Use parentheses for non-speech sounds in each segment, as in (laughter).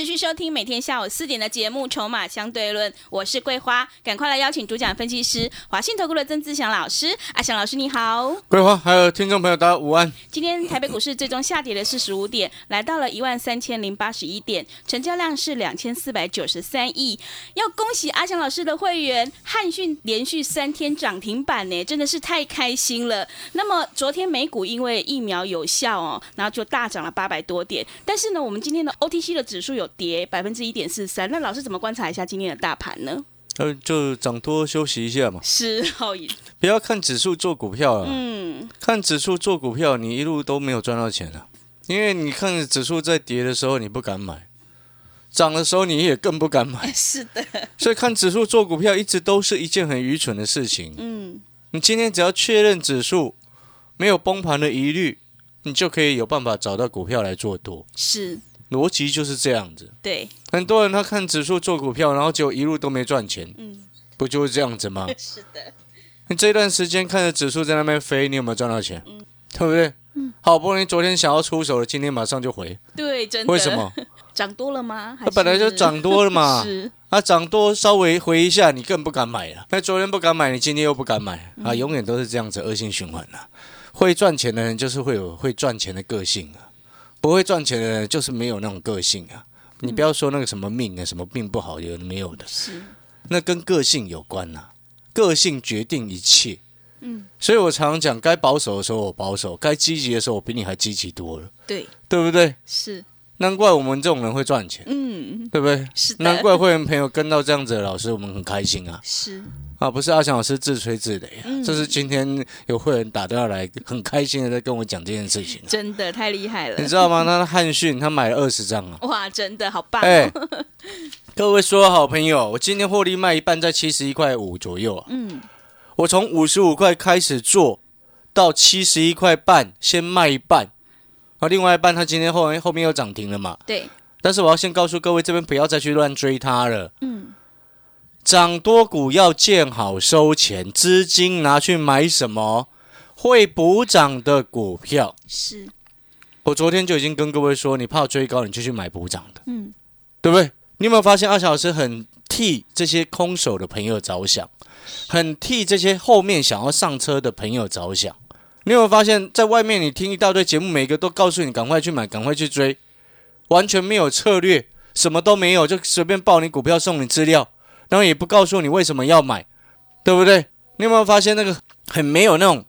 持续收听每天下午四点的节目《筹码相对论》，我是桂花，赶快来邀请主讲分析师华信投顾的曾志祥老师。阿祥老师你好，桂花还有听众朋友大家午安。今天台北股市最终下跌了四十五点，来到了一万三千零八十一点，成交量是两千四百九十三亿。要恭喜阿祥老师的会员汉讯连续三天涨停板呢，真的是太开心了。那么昨天美股因为疫苗有效哦，然后就大涨了八百多点，但是呢，我们今天的 OTC 的指数有跌百分之一点四三。那老师怎么观察一下今天的大盘呢？呃，就涨多休息一下嘛，是好，(laughs) 不要看指数做股票了。嗯，看指数做股票，你一路都没有赚到钱啊，因为你看指数在跌的时候你不敢买，涨的时候你也更不敢买，(laughs) 是的，所以看指数做股票一直都是一件很愚蠢的事情。嗯，你今天只要确认指数没有崩盘的疑虑，你就可以有办法找到股票来做多，是逻辑就是这样子。对，很多人他看指数做股票，然后就一路都没赚钱，嗯，不就是这样子吗？(laughs) 是的，你这段时间看着指数在那边飞，你有没有赚到钱？对不对？好不容易昨天想要出手了，今天马上就回，对，真的。为什么？(laughs) 涨多了吗？它本来就涨多了嘛，是 (laughs) 啊，涨多稍微回一下，你更不敢买了。那昨天不敢买，你今天又不敢买啊，永远都是这样子恶性循环啊。会赚钱的人就是会有会赚钱的个性啊，不会赚钱的人就是没有那种个性啊。你不要说那个什么命啊，什么病不好，有没有的，是，那跟个性有关呐、个性决定一切。嗯，所以我常常讲，该保守的时候我保守，该积极的时候我比你还积极多了，对，对不对？是，难怪我们这种人会赚钱，嗯，对不对？是的，难怪会员朋友跟到这样子的老师，我们很开心啊！是，啊，不是阿翔老师自吹自擂啊，嗯这是今天有会员打电话来，很开心的在跟我讲这件事情、啊。真的太厉害了你，知道吗？他的汉讯他买了二十张啊！哇，真的好棒、哎、哦，各位说好朋友，我今天获利卖一半，在七十一块五左右啊。嗯，我从五十五块开始做，到七十一块半，先卖一半，啊，另外一半它今天后面后面又涨停了嘛。对，但是我要先告诉各位，这边不要再去乱追它了。嗯，涨多股要见好收钱，资金拿去买什么会补涨的股票。是，我昨天就已经跟各位说，你怕追高，你就去买补涨的，嗯，对不对？你有没有发现阿小老师很替这些空手的朋友着想，很替这些后面想要上车的朋友着想？你有没有发现，在外面你听一大堆节目，每个都告诉你赶快去买，赶快去追，完全没有策略，什么都没有，就随便报你股票送你资料，然后也不告诉你为什么要买，对不对？你有没有发现那个很没有那种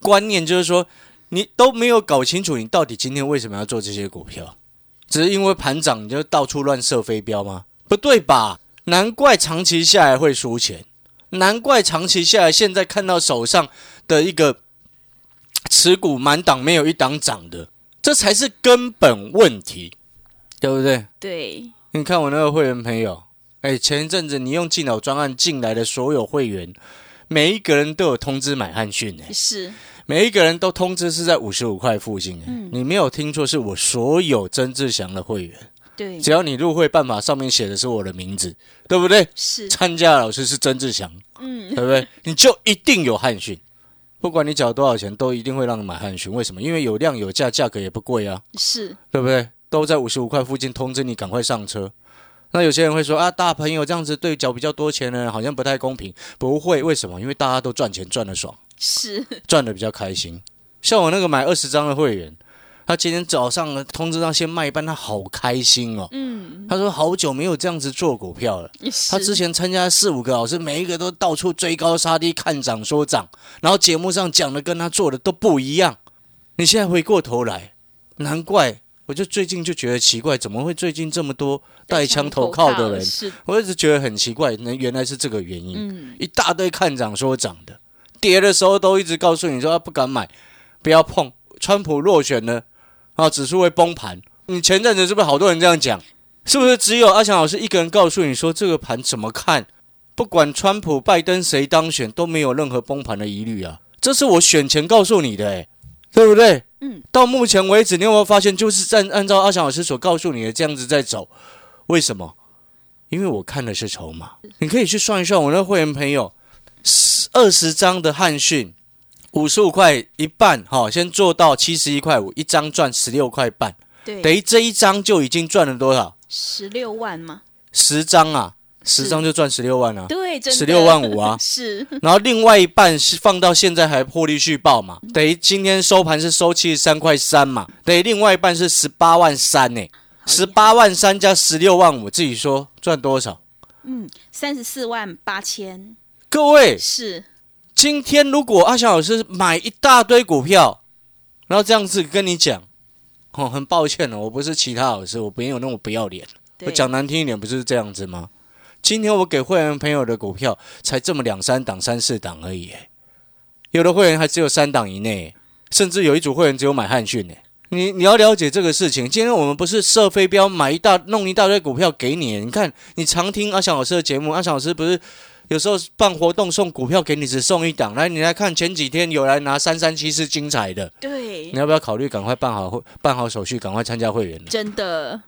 观念，就是说你都没有搞清楚你到底今天为什么要做这些股票，只是因为盘涨你就到处乱射飞镖吗？不对吧？难怪长期下来会输钱，难怪长期下来现在看到手上的一个持股满档没有一档涨的，这才是根本问题，对不对？对，你看我那个会员朋友，哎，前一阵子你用进脑专案进来的所有会员，每一个人都有通知买汉讯的，是，每一个人都通知是在五十五块附近的。嗯。你没有听错，是我所有曾志祥的会员，对，只要你入会办法上面写的是我的名字，对不对？是，参加的老师是曾志祥，嗯，对不对？你就一定有汉讯，不管你缴多少钱，都一定会让你买汉巡。为什么？因为有量有价，价格也不贵啊。是，对不对？都在五十五块附近通知你赶快上车。那有些人会说啊，大朋友这样子对缴比较多钱的人好像不太公平。不会，为什么？因为大家都赚钱赚的爽，是，赚的比较开心。像我那个买二十张的会员，他今天早上通知他先卖一半，他好开心哦。嗯，他说好久没有这样子做股票了。他之前参加四五个老师，每一个都到处追高杀低，看涨说涨，然后节目上讲的跟他做的都不一样。你现在回过头来，难怪我就最近就觉得奇怪，怎么会最近这么多带枪投靠的人？是，我一直觉得很奇怪，那原来是这个原因。嗯，一大堆看涨说涨的，跌的时候都一直告诉你说、他、不敢买，不要碰。川普落选了，啊，指数会崩盘。你前阵子是不是好多人这样讲？是不是只有阿强老师一个人告诉你说这个盘怎么看？不管川普、拜登谁当选，都没有任何崩盘的疑虑啊！这是我选前告诉你的，哎，对不对？嗯。到目前为止，你有没有发现，就是按按照阿强老师所告诉你的这样子在走？为什么？因为我看的是筹码。你可以去算一算，我那会员朋友，二十张的汉讯，五十五块一半，哈，先做到七十一块五，一张赚十六块半，对，等于这一张就已经赚了多少？十六万吗？十张啊，十张就赚十六万啊，对，十六万五啊。(laughs) 是，然后另外一半是放到现在还获利续报嘛，等于今天收盘是收七十三块三嘛，等于另外一半是十八万三呢，十八万三加十六万五，自己说赚多少？嗯，三十四万八千。各位，是今天如果阿翔老师买一大堆股票，然后这样子跟你讲，哦，很抱歉哦，我不是其他老师，我没有那么不要脸。我讲难听一点，不是这样子吗？今天我给会员朋友的股票才这么两三档、三四档而已，有的会员还只有三档以内，甚至有一组会员只有买汉讯呢。你你要了解这个事情。今天我们不是设飞镖买一大弄一大堆股票给你，你看你常听阿翔老师的节目，阿翔老师不是有时候办活动送股票给你，只送一档。来，你来看前几天有来拿三三七是精彩的，对，你要不要考虑赶快办好会办好手续，赶快参加会员了？真的，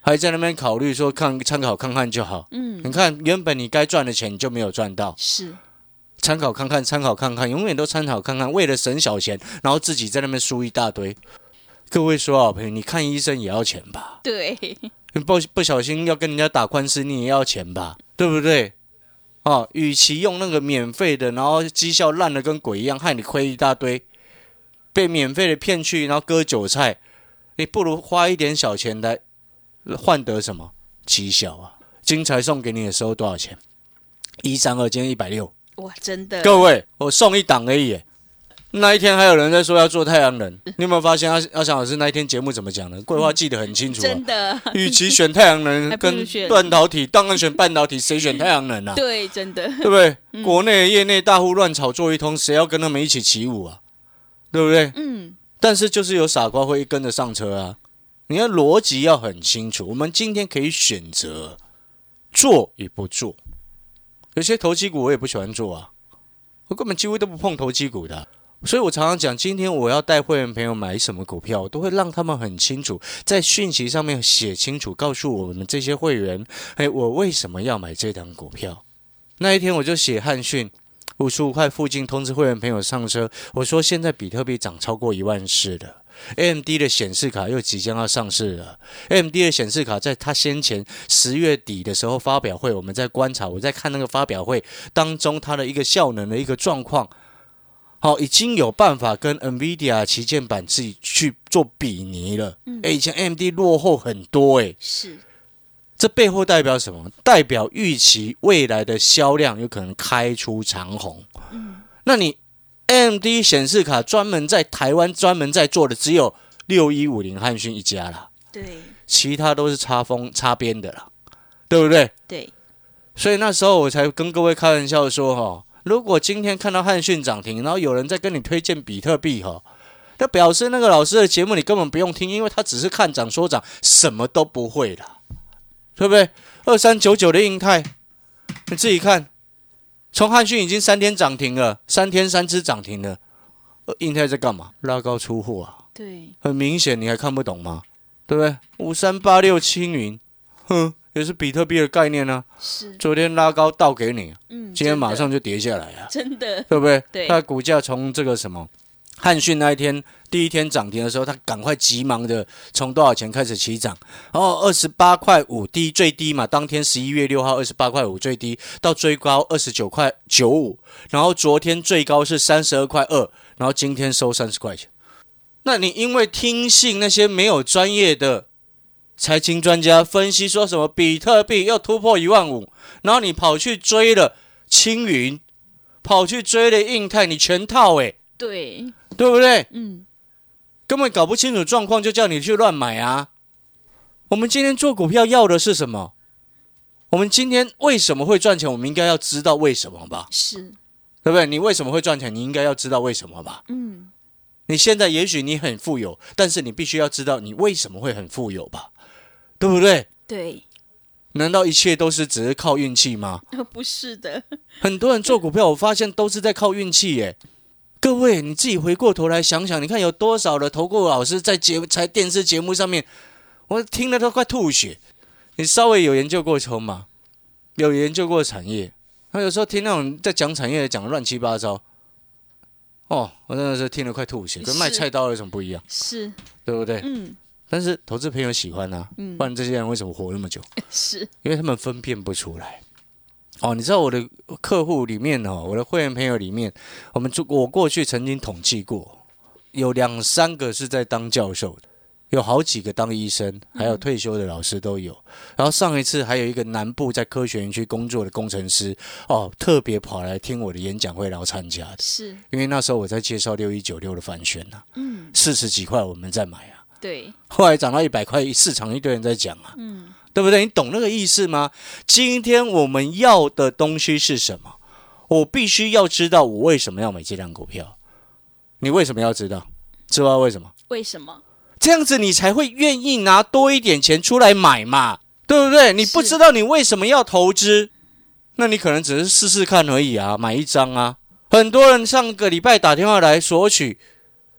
还在那边考虑说看参考看看就好。嗯，你看原本你该赚的钱你就没有赚到，是参考看看，参考看看，永远都参考看看，为了省小钱，然后自己在那边输一大堆。各位说好朋友，你看医生也要钱吧？对，不不小心要跟人家打官司，你也要钱吧？对不对？哦，与其用那个免费的，然后绩效烂的跟鬼一样，害你亏一大堆，被免费的骗去，然后割韭菜，你不如花一点小钱来换得什么绩效啊？金财送给你的时候多少钱？一三二，今天一百六。哇，真的，各位，我送一档而已耶。那一天还有人在说要做太阳能，你有没有发现阿阿翔老师那一天节目怎么讲的？规划记得很清楚、啊。真的，与其选太阳能 (laughs) 跟半导体，当然选半导体，谁选太阳能啊？(laughs) 对，真的，对不对？国内业内大户乱炒作一通，谁要跟他们一起起舞啊？对不对？嗯，但是就是有傻瓜会跟着上车啊！你看逻辑要很清楚。我们今天可以选择做与不做，有些投机股我也不喜欢做啊，我根本几乎都不碰投机股的啊、所以我常常讲，今天我要带会员朋友买什么股票，我都会让他们很清楚，在讯息上面写清楚，告诉我们这些会员，哎，我为什么要买这档股票。那一天我就写汉讯五十五块附近通知会员朋友上车，我说现在比特币涨超过一万四了。AMD 的显示卡又即将要上市了。AMD 的显示卡在它先前十月底的时候发表会，我们在观察，我在看那个发表会当中它的一个效能的一个状况。好，已经有办法跟 NVIDIA 旗舰版自己去做比拟了。嗯哎、以前 AMD 落后很多哎、是这背后代表什么？代表预期未来的销量有可能开出长虹。那你 AMD 显示卡专门在台湾专门在做的只有六一五零汉讯一家啦，对其他都是插风插边的啦，对不对？对，所以那时候我才跟各位开玩笑说哈，如果今天看到汉讯涨停，然后有人在跟你推荐比特币哈，那表示那个老师的节目你根本不用听，因为他只是看涨说涨，什么都不会啦，对不对？二三九九的印泰，你自己看，从汉讯已经三天涨停了，三天三只涨停了，呃印泰在干嘛？拉高出货啊，对，很明显你还看不懂吗？对不对？五三八六青云，哼，也是比特币的概念呢、是，昨天拉高倒给你，嗯，今天马上就跌下来啊，真的，对不对？对。它股价从这个什么汉讯那一天第一天涨停的时候，它赶快急忙的从多少钱开始起涨，然后二十八块五低最低嘛，当天十一月六号二十八块五最低，到最高二十九块九五，然后昨天最高是三十二块二，然后今天收三十块钱。那你因为听信那些没有专业的财经专家分析说什么比特币要突破一万五，然后你跑去追了青云，跑去追了印泰，你全套诶、对，对不对？嗯，根本搞不清楚状况，就叫你去乱买啊！我们今天做股票要的是什么？我们今天为什么会赚钱？我们应该要知道为什么吧，是，对不对？你为什么会赚钱？你应该要知道为什么吧。嗯，你现在也许你很富有，但是你必须要知道你为什么会很富有吧，对不对？对，难道一切都是只是靠运气吗？(laughs) 不是的，很多人做股票，我发现都是在靠运气耶。各位，你自己回过头来想想，你看有多少的投顾老师在节在电视节目上面，我听了都快吐血。你稍微有研究过筹码，有研究过产业，他有时候听那种在讲产业的讲的乱七八糟，哦，我真的是听了快吐血，跟卖菜刀有什么不一样？是，对不对？嗯，但是投资朋友喜欢啊，嗯不然这些人为什么活那么久？(laughs) 是，因为他们分辨不出来。哦，你知道我的客户里面哦，我的会员朋友里面，我们做我过去曾经统计过，有两三个是在当教授的，有好几个当医生，还有退休的老师都有。然后上一次还有一个南部在科学园区工作的工程师，哦，特别跑来听我的演讲会，然后参加的。是，因为那时候我在介绍六一九六的反旋呐、嗯，四十几块我们在买啊，对，后来涨到一百块，市场一堆人在讲啊，嗯，对不对？你懂那个意思吗？今天我们要的东西是什么？我必须要知道我为什么要买这张股票。你为什么要知道？知道为什么？为什么？这样子你才会愿意拿多一点钱出来买嘛，对不对？你不知道你为什么要投资，那你可能只是试试看而已啊，买一张啊。很多人上个礼拜打电话来索取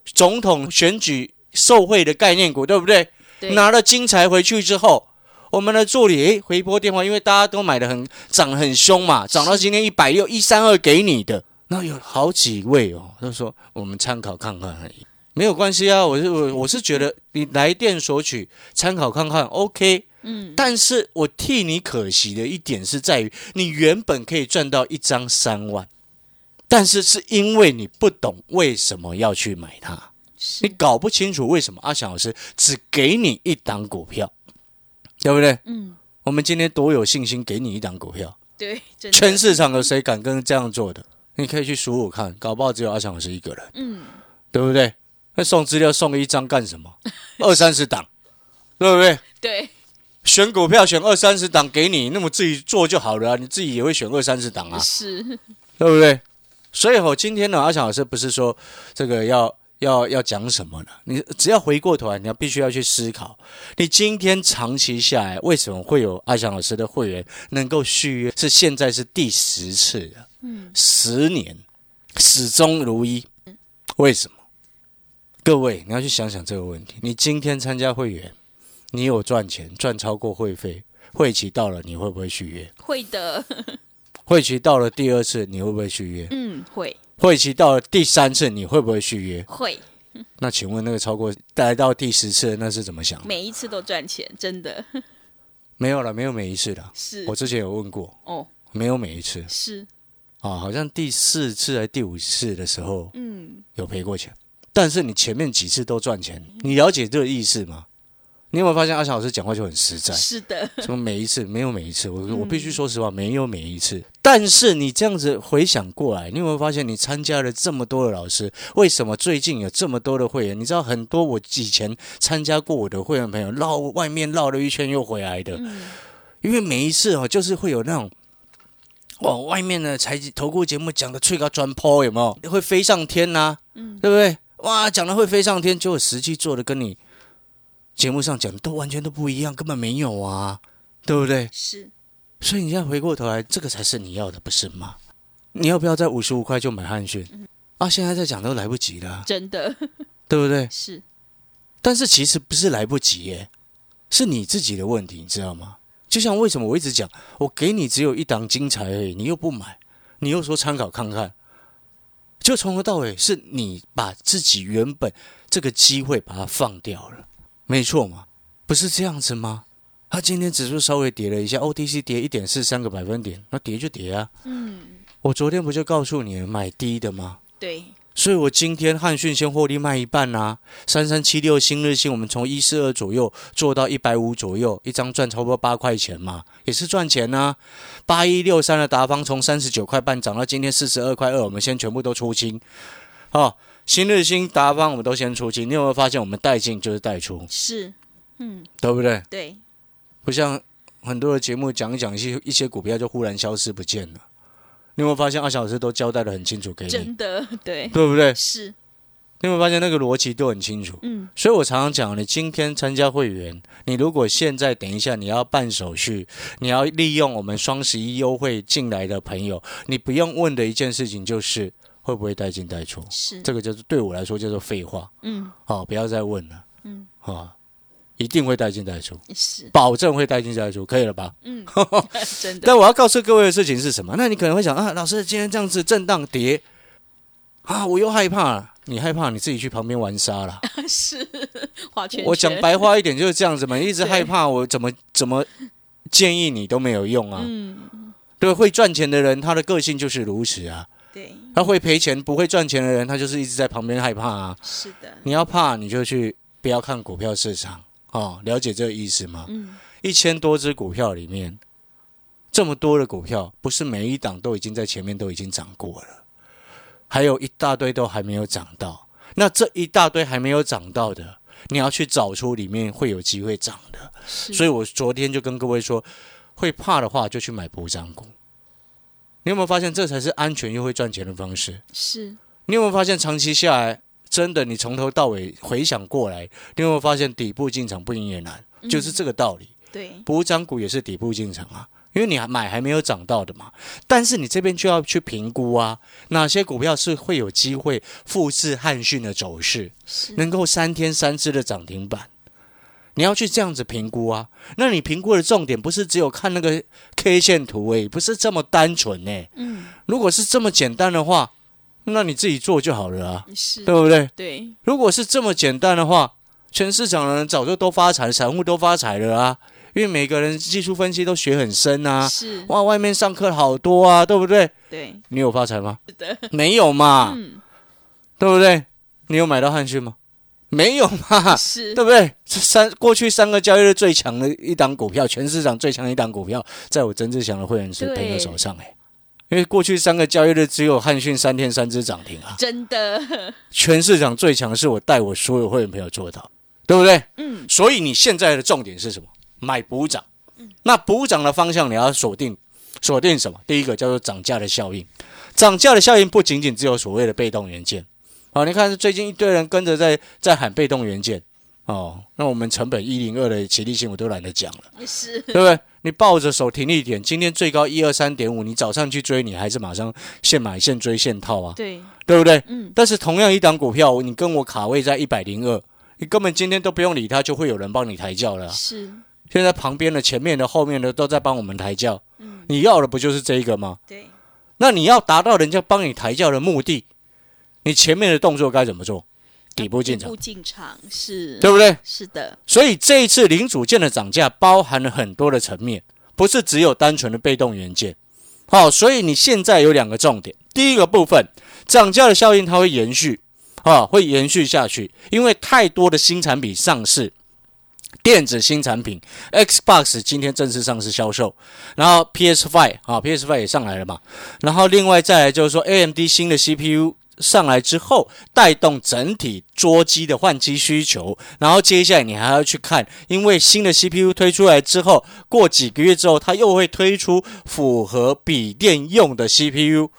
总统选举受贿的概念股，对不对？对，拿了金财回去之后，我们的助理诶回拨电话，因为大家都买的很涨很凶嘛，涨到今天一百六一三二给你的，那有好几位哦，他说我们参考看看而已，没有关系啊，我是我我是觉得你来电索取参考看看，OK。嗯，但是我替你可惜的一点是在于，你原本可以赚到一张三万，但是是因为你不懂为什么要去买它。是你，搞不清楚为什么阿翔老师只给你一档股票，对不对？嗯，我们今天多有信心给你一档股票，对，真的全市场有谁敢跟这样做的？你可以去数数看，搞不好只有阿翔老师一个人，嗯，对不对？那送资料送一张干什么？(laughs) 二三十档，对不对？对，选股票选二三十档给你，那么自己做就好了啊，你自己也会选二三十档啊，是，对不对？所以我今天呢，阿强老师不是说这个要要要讲什么呢？你只要回过头来，你要必须要去思考，你今天长期下来，为什么会有阿翔老师的会员能够续约？是现在是第十次了，嗯，十年始终如一，为什么？各位，你要去想想这个问题。你今天参加会员，你有赚钱，赚超过会费，会期到了，你会不会续约？会的，(laughs) 会期到了第二次，你会不会续约？嗯，会，会期到了第三次，你会不会续约？会，那请问那个超过来到第十次的那是怎么想？每一次都赚钱，真的。没有了，没有每一次的。是。我之前有问过，哦，没有每一次。是，啊，好像第四次还第五次的时候嗯，有赔过钱，但是你前面几次都赚钱，你了解这个意思吗？你有没有发现阿翔老师讲话就很实在？是的，什么每一次没有每一次，我嗯我必须说实话，没有每一次。但是你这样子回想过来，你有没有发现你参加了这么多的老师，为什么最近有这么多的会员？你知道很多我以前参加过我的会员朋友绕外面绕了一圈又回来的，嗯，因为每一次哦，就是会有那种。哇，外面的财投顾节目讲的最高专抛有没有会飞上天呐、嗯对不对？哇，讲的会飞上天，结果实际做的跟你节目上讲的都完全都不一样，根本没有啊，对不对？是，所以你现在回过头来，这个才是你要的，不是吗？你要不要在五十五块就买汉讯？啊，现在再讲都来不及了，真的 (laughs) 对不对？是，但是其实不是来不及耶，是你自己的问题，你知道吗？就像为什么我一直讲，我给你只有一档精彩而已，你又不买，你又说参考看看，就从头到尾是你把自己原本这个机会把它放掉了，没错嘛？不是这样子吗？它今天指数稍微跌了一下，OTC 跌一点四三个百分点，那跌就跌啊。嗯，我昨天不就告诉你了买低的吗？对，所以我今天汉讯先获利卖一半啦、三三七六新日新，我们从一四二左右做到一百五左右，一张赚差不多八块钱嘛，也是赚钱呐、八一六三的达方从三十九块半涨到今天四十二块二，我们先全部都出清。哦，新日新、达方我们都先出清，你有没有发现我们带进就是带出，是，嗯，对不对？对，不像很多的节目讲一讲一些一些股票就忽然消失不见了。你有没有发现阿小老师都交代的很清楚给你，真的，对，对不对？是，你有没有发现那个逻辑都很清楚？嗯，所以我常常讲，你今天参加会员，你如果现在等一下你要办手续，你要利用我们双十一优惠进来的朋友，你不用问的一件事情就是会不会带进带出，是，这个就是对我来说叫做废话。嗯好、不要再问了。嗯，啊、一定会带进带出，是，保证会带进带出，可以了吧？嗯，(laughs) 真的但我要告诉各位的事情是什么？那你可能会想啊，老师今天这样子震荡跌啊，我又害怕了。你害怕，你自己去旁边玩沙了。(laughs) 是画圈圈，我讲白话一点就是这样子嘛，一直 (laughs) 害怕，我怎么怎么建议你都没有用啊。嗯，对，会赚钱的人，他的个性就是如此啊。对，他会赔钱、不会赚钱的人，他就是一直在旁边害怕啊。是的，你要怕，你就去不要看股票市场哦，了解这个意思吗？嗯，一千多只股票里面，这么多的股票，不是每一档都已经在前面都已经涨过了，还有一大堆都还没有涨到。那这一大堆还没有涨到的，你要去找出里面会有机会涨的。所以我昨天就跟各位说，会怕的话就去买补涨股。你有没有发现，这才是安全又会赚钱的方式？是，你有没有发现，长期下来，真的你从头到尾回想过来，你有没有发现底部进场不赢也难，就是这个道理。对，补涨股也是底部进场啊，因为你还买还没有涨到的嘛。但是你这边就要去评估啊，哪些股票是会有机会复制汉讯的走势，能够三天三只的涨停板。你要去这样子评估啊，那你评估的重点不是只有看那个 K 线图诶，不是这么单纯呢。嗯，如果是这么简单的话，那你自己做就好了啊，对不对？对，如果是这么简单的话，全市场的人早就都发财，散户都发财了啊！因为每个人技术分析都学很深啊，是，哇，外面上课好多啊，对不对？对，你有发财吗？是的，没有嘛，嗯，对不对？你有买到汉讯吗？没有嘛，是，对不对？这三过去三个交易日最强的一档股票，全市场最强的一档股票，在我曾志祥的会员朋友手上哎、因为过去三个交易日只有汉讯三天三只涨停啊，真的，全市场最强是我带我所有会员朋友做到，对不对？嗯，所以你现在的重点是什么？买补涨。那补涨的方向你要锁定，锁定什么？第一个叫做涨价的效应。涨价的效应不仅仅只有所谓的被动元件。好，你看最近一堆人跟着在在喊被动元件。哦，那我们成本一零二的起立性我都懒得讲了，是，对不对？你抱着手停利点，今天最高一二三点五，你早上去追，你还是马上现买现追现套啊，对，对不对？嗯，但是同样一档股票，你跟我卡位在一百零二，你根本今天都不用理它，就会有人帮你抬轿了啊、是，现在旁边的、前面的、后面的都在帮我们抬轿，你要的不就是这一个吗？对，那你要达到人家帮你抬轿的目的，你前面的动作该怎么做？底部进场不，进场是，对不对？是的，所以这一次零组件的涨价包含了很多的层面，不是只有单纯的被动元件。好，所以你现在有两个重点，第一个部分，涨价的效应它会延续，啊，会延续下去，因为太多的新产品上市。电子新产品，Xbox 今天正式上市销售，然后 PS Five 啊，PS Five 也上来了嘛，然后另外再来就是说 AMD 新的 CPU 上来之后，带动整体桌机的换机需求，然后接下来你还要去看，因为新的 CPU 推出来之后，过几个月之后，它又会推出符合笔电用的 CPU。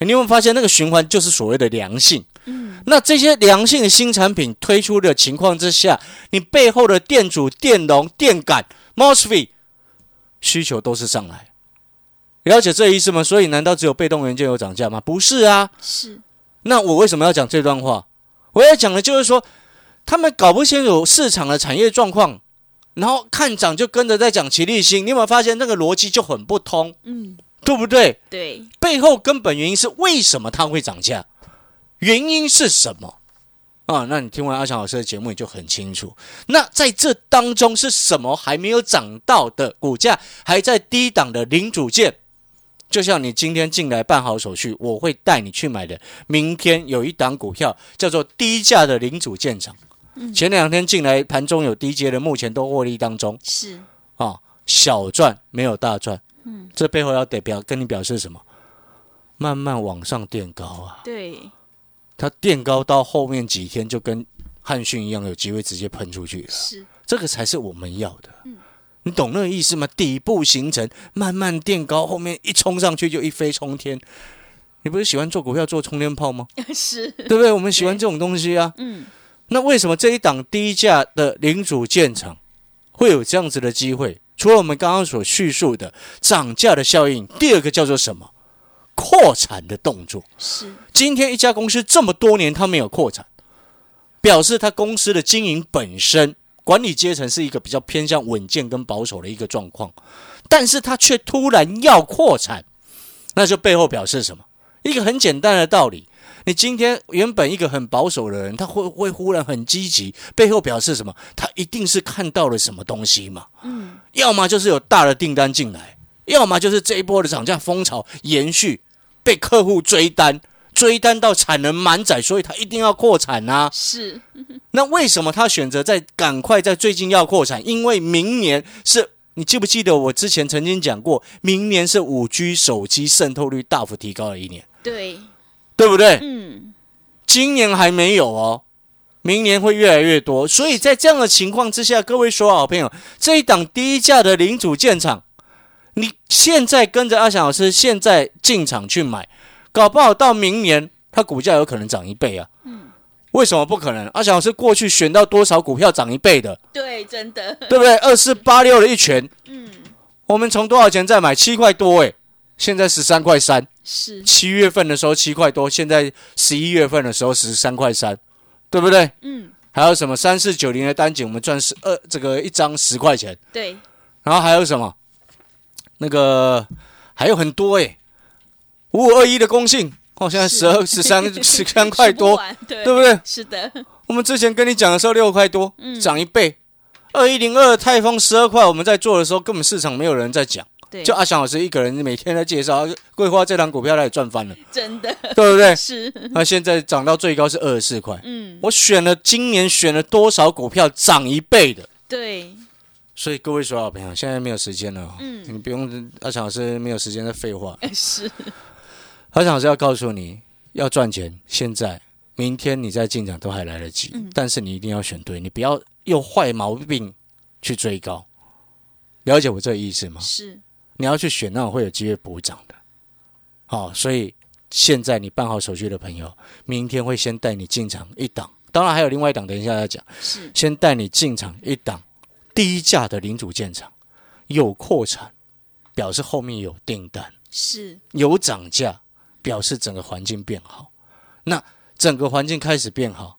你有没有发现那个循环就是所谓的良性？嗯，那这些良性的新产品推出的情况之下，你背后的电阻、电容、电感、MOSFET 需求都是上来，了解这意思吗？所以难道只有被动元件有涨价吗？不是啊，是，那我为什么要讲这段话？我要讲的就是说，他们搞不清楚市场的产业状况，然后看涨就跟着在讲齐立新，你有没有发现那个逻辑就很不通，嗯，对不对？对，背后根本原因是为什么它会涨价？原因是什么？啊，那你听完阿强老师的节目，你就很清楚。那在这当中是什么还没有涨到的股价还在低档的零组件？就像你今天进来办好手续，我会带你去买的。明天有一档股票叫做低价的零组件厂，前两天进来盘中有低阶的，目前都获利当中是，啊，小赚没有大赚。嗯，这背后要得表跟你表示什么？慢慢往上垫高啊，对，它垫高到后面几天就跟汉逊一样，有机会直接喷出去了。是，这个才是我们要的。你懂那个意思吗？底部形成，慢慢垫高，后面一冲上去就一飞冲天。你不是喜欢做股票做充电炮吗？(laughs) 是，对不对？我们喜欢这种东西啊。嗯，那为什么这一档低价的领主建厂会有这样子的机会？除了我们刚刚所叙述的涨价的效应，第二个叫做什么？扩产的动作。是，今天一家公司这么多年它没有扩产，表示它公司的经营本身管理阶层是一个比较偏向稳健跟保守的一个状况，但是他却突然要扩产，那就背后表示什么？一个很简单的道理。你今天原本一个很保守的人，他会会忽然很积极，背后表示什么？他一定是看到了什么东西嘛？嗯，要么就是有大的订单进来，要么就是这一波的涨价风潮延续，被客户追单，追单到产能满载，所以他一定要扩产啊。是，那为什么他选择在赶快在最近要扩产？因为明年是你记不记得我之前曾经讲过，明年是五 G 手机渗透率大幅提高的一年，对，对不对？嗯，今年还没有哦，明年会越来越多。所以在这样的情况之下，各位所有好朋友，这一档低价的零组件厂，你现在跟着阿翔老师现在进场去买，搞不好到明年它股价有可能涨一倍啊。嗯为什么不可能？阿翔老师过去选到多少股票涨一倍的，对，真的，对不对？二四八六的一拳，嗯，我们从多少钱再买？七块多诶，现在十三块三。是，七月份的时候七块多，现在十一月份的时候十三块三，对不对？嗯，还有什么三四九零的单井，我们赚十二这个一张十块钱，对，然后还有什么？那个还有很多诶，五五二一的公信。哦，现在十二十三 (laughs) 十三块多，对，对不对？是的，我们之前跟你讲的时候六块多，嗯。涨一倍。二一零二泰丰十二块，我们在做的时候根本市场没有人在讲，对，就阿翔老师一个人每天在介绍桂花这档股票，他也赚翻了，真的。对不对？(laughs) 是，那现在涨到最高是二十四块。嗯，我选了今年选了多少股票涨一倍的？对，所以各位所有朋友，现在没有时间了哦，嗯。你不用阿强老师没有时间在废话。(laughs) 是，阿强老师要告诉你，要赚钱，现在、明天你再进场都还来得及，嗯但是你一定要选对，你不要用坏毛病去追高。了解我这个意思吗？是，你要去选那种会有机会补涨的。好、所以现在你办好手续的朋友，明天会先带你进场一档，当然还有另外一档，等一下再讲。是，先带你进场一档低价的零组件厂，有扩产，表示后面有订单；是，有涨价，表示整个环境变好。那整个环境开始变好，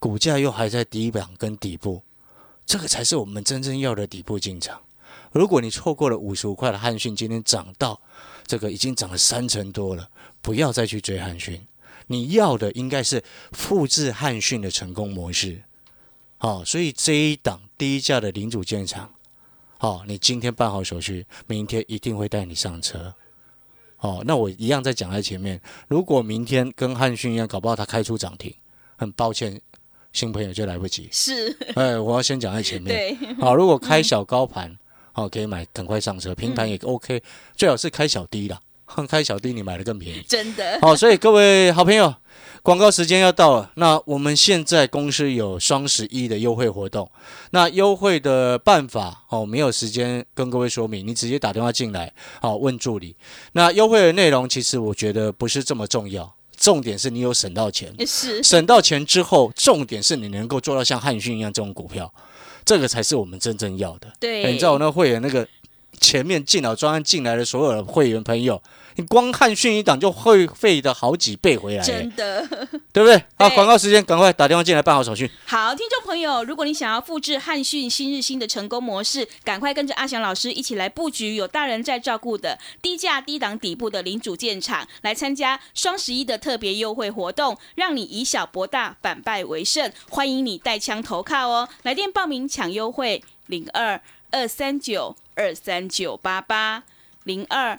股价又还在低档跟底部，这个才是我们真正要的底部进场。如果你错过了五十五块的汉讯，今天涨到这个已经涨了三成多了，不要再去追汉讯。你要的应该是复制汉讯的成功模式。好、所以这一档低价的领主建厂，好、你今天办好手续，明天一定会带你上车。哦，那我一样再讲在前面。如果明天跟汉讯一样，搞不好它开出涨停，很抱歉，新朋友就来不及。是，哎，我要先讲在前面。对，好，如果开小高盘，好、可以买，赶快上车。平盘也 OK，、最好是开小低啦，开小弟你买的更便宜。真的，好，所以各位好朋友，广告时间要到了。那我们现在公司有双十一的优惠活动，那优惠的办法哦，没有时间跟各位说明，你直接打电话进来，好问助理。那优惠的内容其实我觉得不是这么重要，重点是你有省到钱。是，省到钱之后，重点是你能够做到像汉讯一样这种股票，这个才是我们真正要的。对，哎你知道我那会员那个前面进脑专案进来的所有的会员朋友，你光汉讯一档就会费的好几倍回来，真的。对不对？(laughs) 好，对广告时间，赶快打电话进来办好手续。好，听众朋友，如果你想要复制汉讯新日新的成功模式，赶快跟着阿翔老师一起来布局有大人在照顾的低价低档底部的零组件厂，来参加双十一的特别优惠活动，让你以小博大，反败为胜。欢迎你带枪投靠哦！来电报名抢优惠，零二二三九二三九八八零二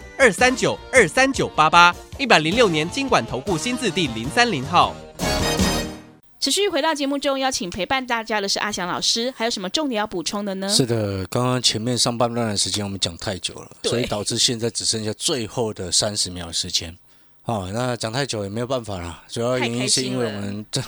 二三九二三九八八，一百零六年经管投顾新字第零三零号。持续回到节目中，邀请陪伴大家的是阿翔老师，还有什么重点要补充的呢？是的，刚刚前面上半段的时间我们讲太久了，所以导致现在只剩下最后的三十秒时间。哦，那讲太久也没有办法啦，主要原因是因为我们真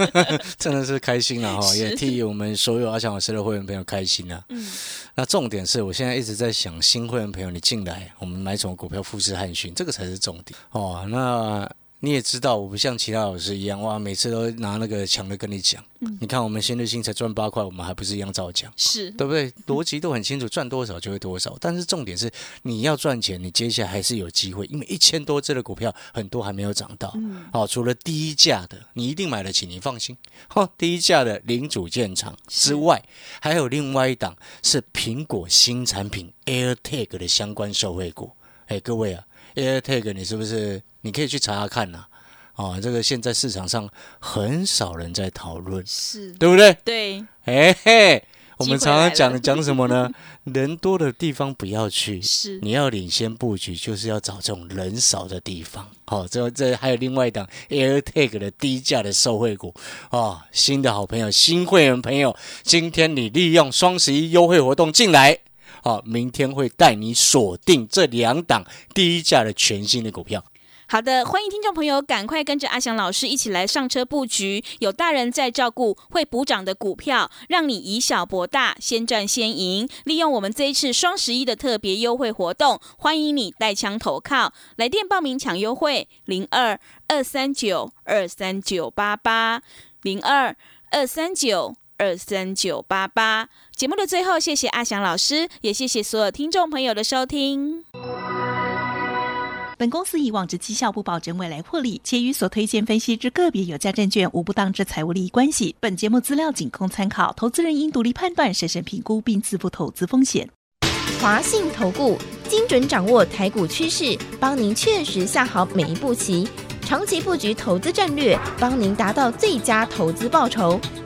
(laughs) 真的是开心了哈，也替我们所有阿强老师的会员朋友开心了。嗯，那重点是我现在一直在想，新会员朋友你进来，我们买什么股票富士汉逊，这个才是重点哦。那你也知道，我不像其他老师一样哇，每次都拿那个强的跟你讲。你看我们新日新才赚八块，我们还不是一样照讲。是对不对？逻辑都很清楚，赚多少就会多少。但是重点是，你要赚钱，你接下来还是有机会，因为一千多只的股票很多还没有涨到。嗯哦，除了低价的，你一定买得起，你放心。哦，低价的零组件厂之外，还有另外一档是苹果新产品 AirTag 的相关受惠股。哎，各位啊，AirTag 你是不是？你可以去查查看呐、哦，这个现在市场上很少人在讨论，是，对不对？对，哎嘿，我们常常讲讲什么呢？(laughs) 人多的地方不要去，是你要领先布局，就是要找这种人少的地方。好、这这还有另外一档 AirTag 的低价的受惠股哦，新的好朋友、新会员朋友，今天你利用双十一优惠活动进来。好、明天会带你锁定这两档低价的全新的股票。好的，欢迎听众朋友赶快跟着阿翔老师一起来上车布局，有大人在照顾，会补涨的股票，让你以小博大，先赚先赢。利用我们这一次双十一的特别优惠活动，欢迎你带枪投靠，来电报名抢优惠，零二二三九二三九八八，零二二三九。二三九八八。节目的最后，谢谢阿翔老师，也谢谢所有听众朋友的收听。本公司以往之绩效不保证未来获利，且与所推荐分析之个别有价证券无不当之财务利益关系。本节目资料仅供参考，投资人应独立判断、审慎评估并自负投资风险。华信投顾精准掌握台股趋势，帮您确实下好每一步棋，长期布局投资战略，帮您达到最佳投资报酬。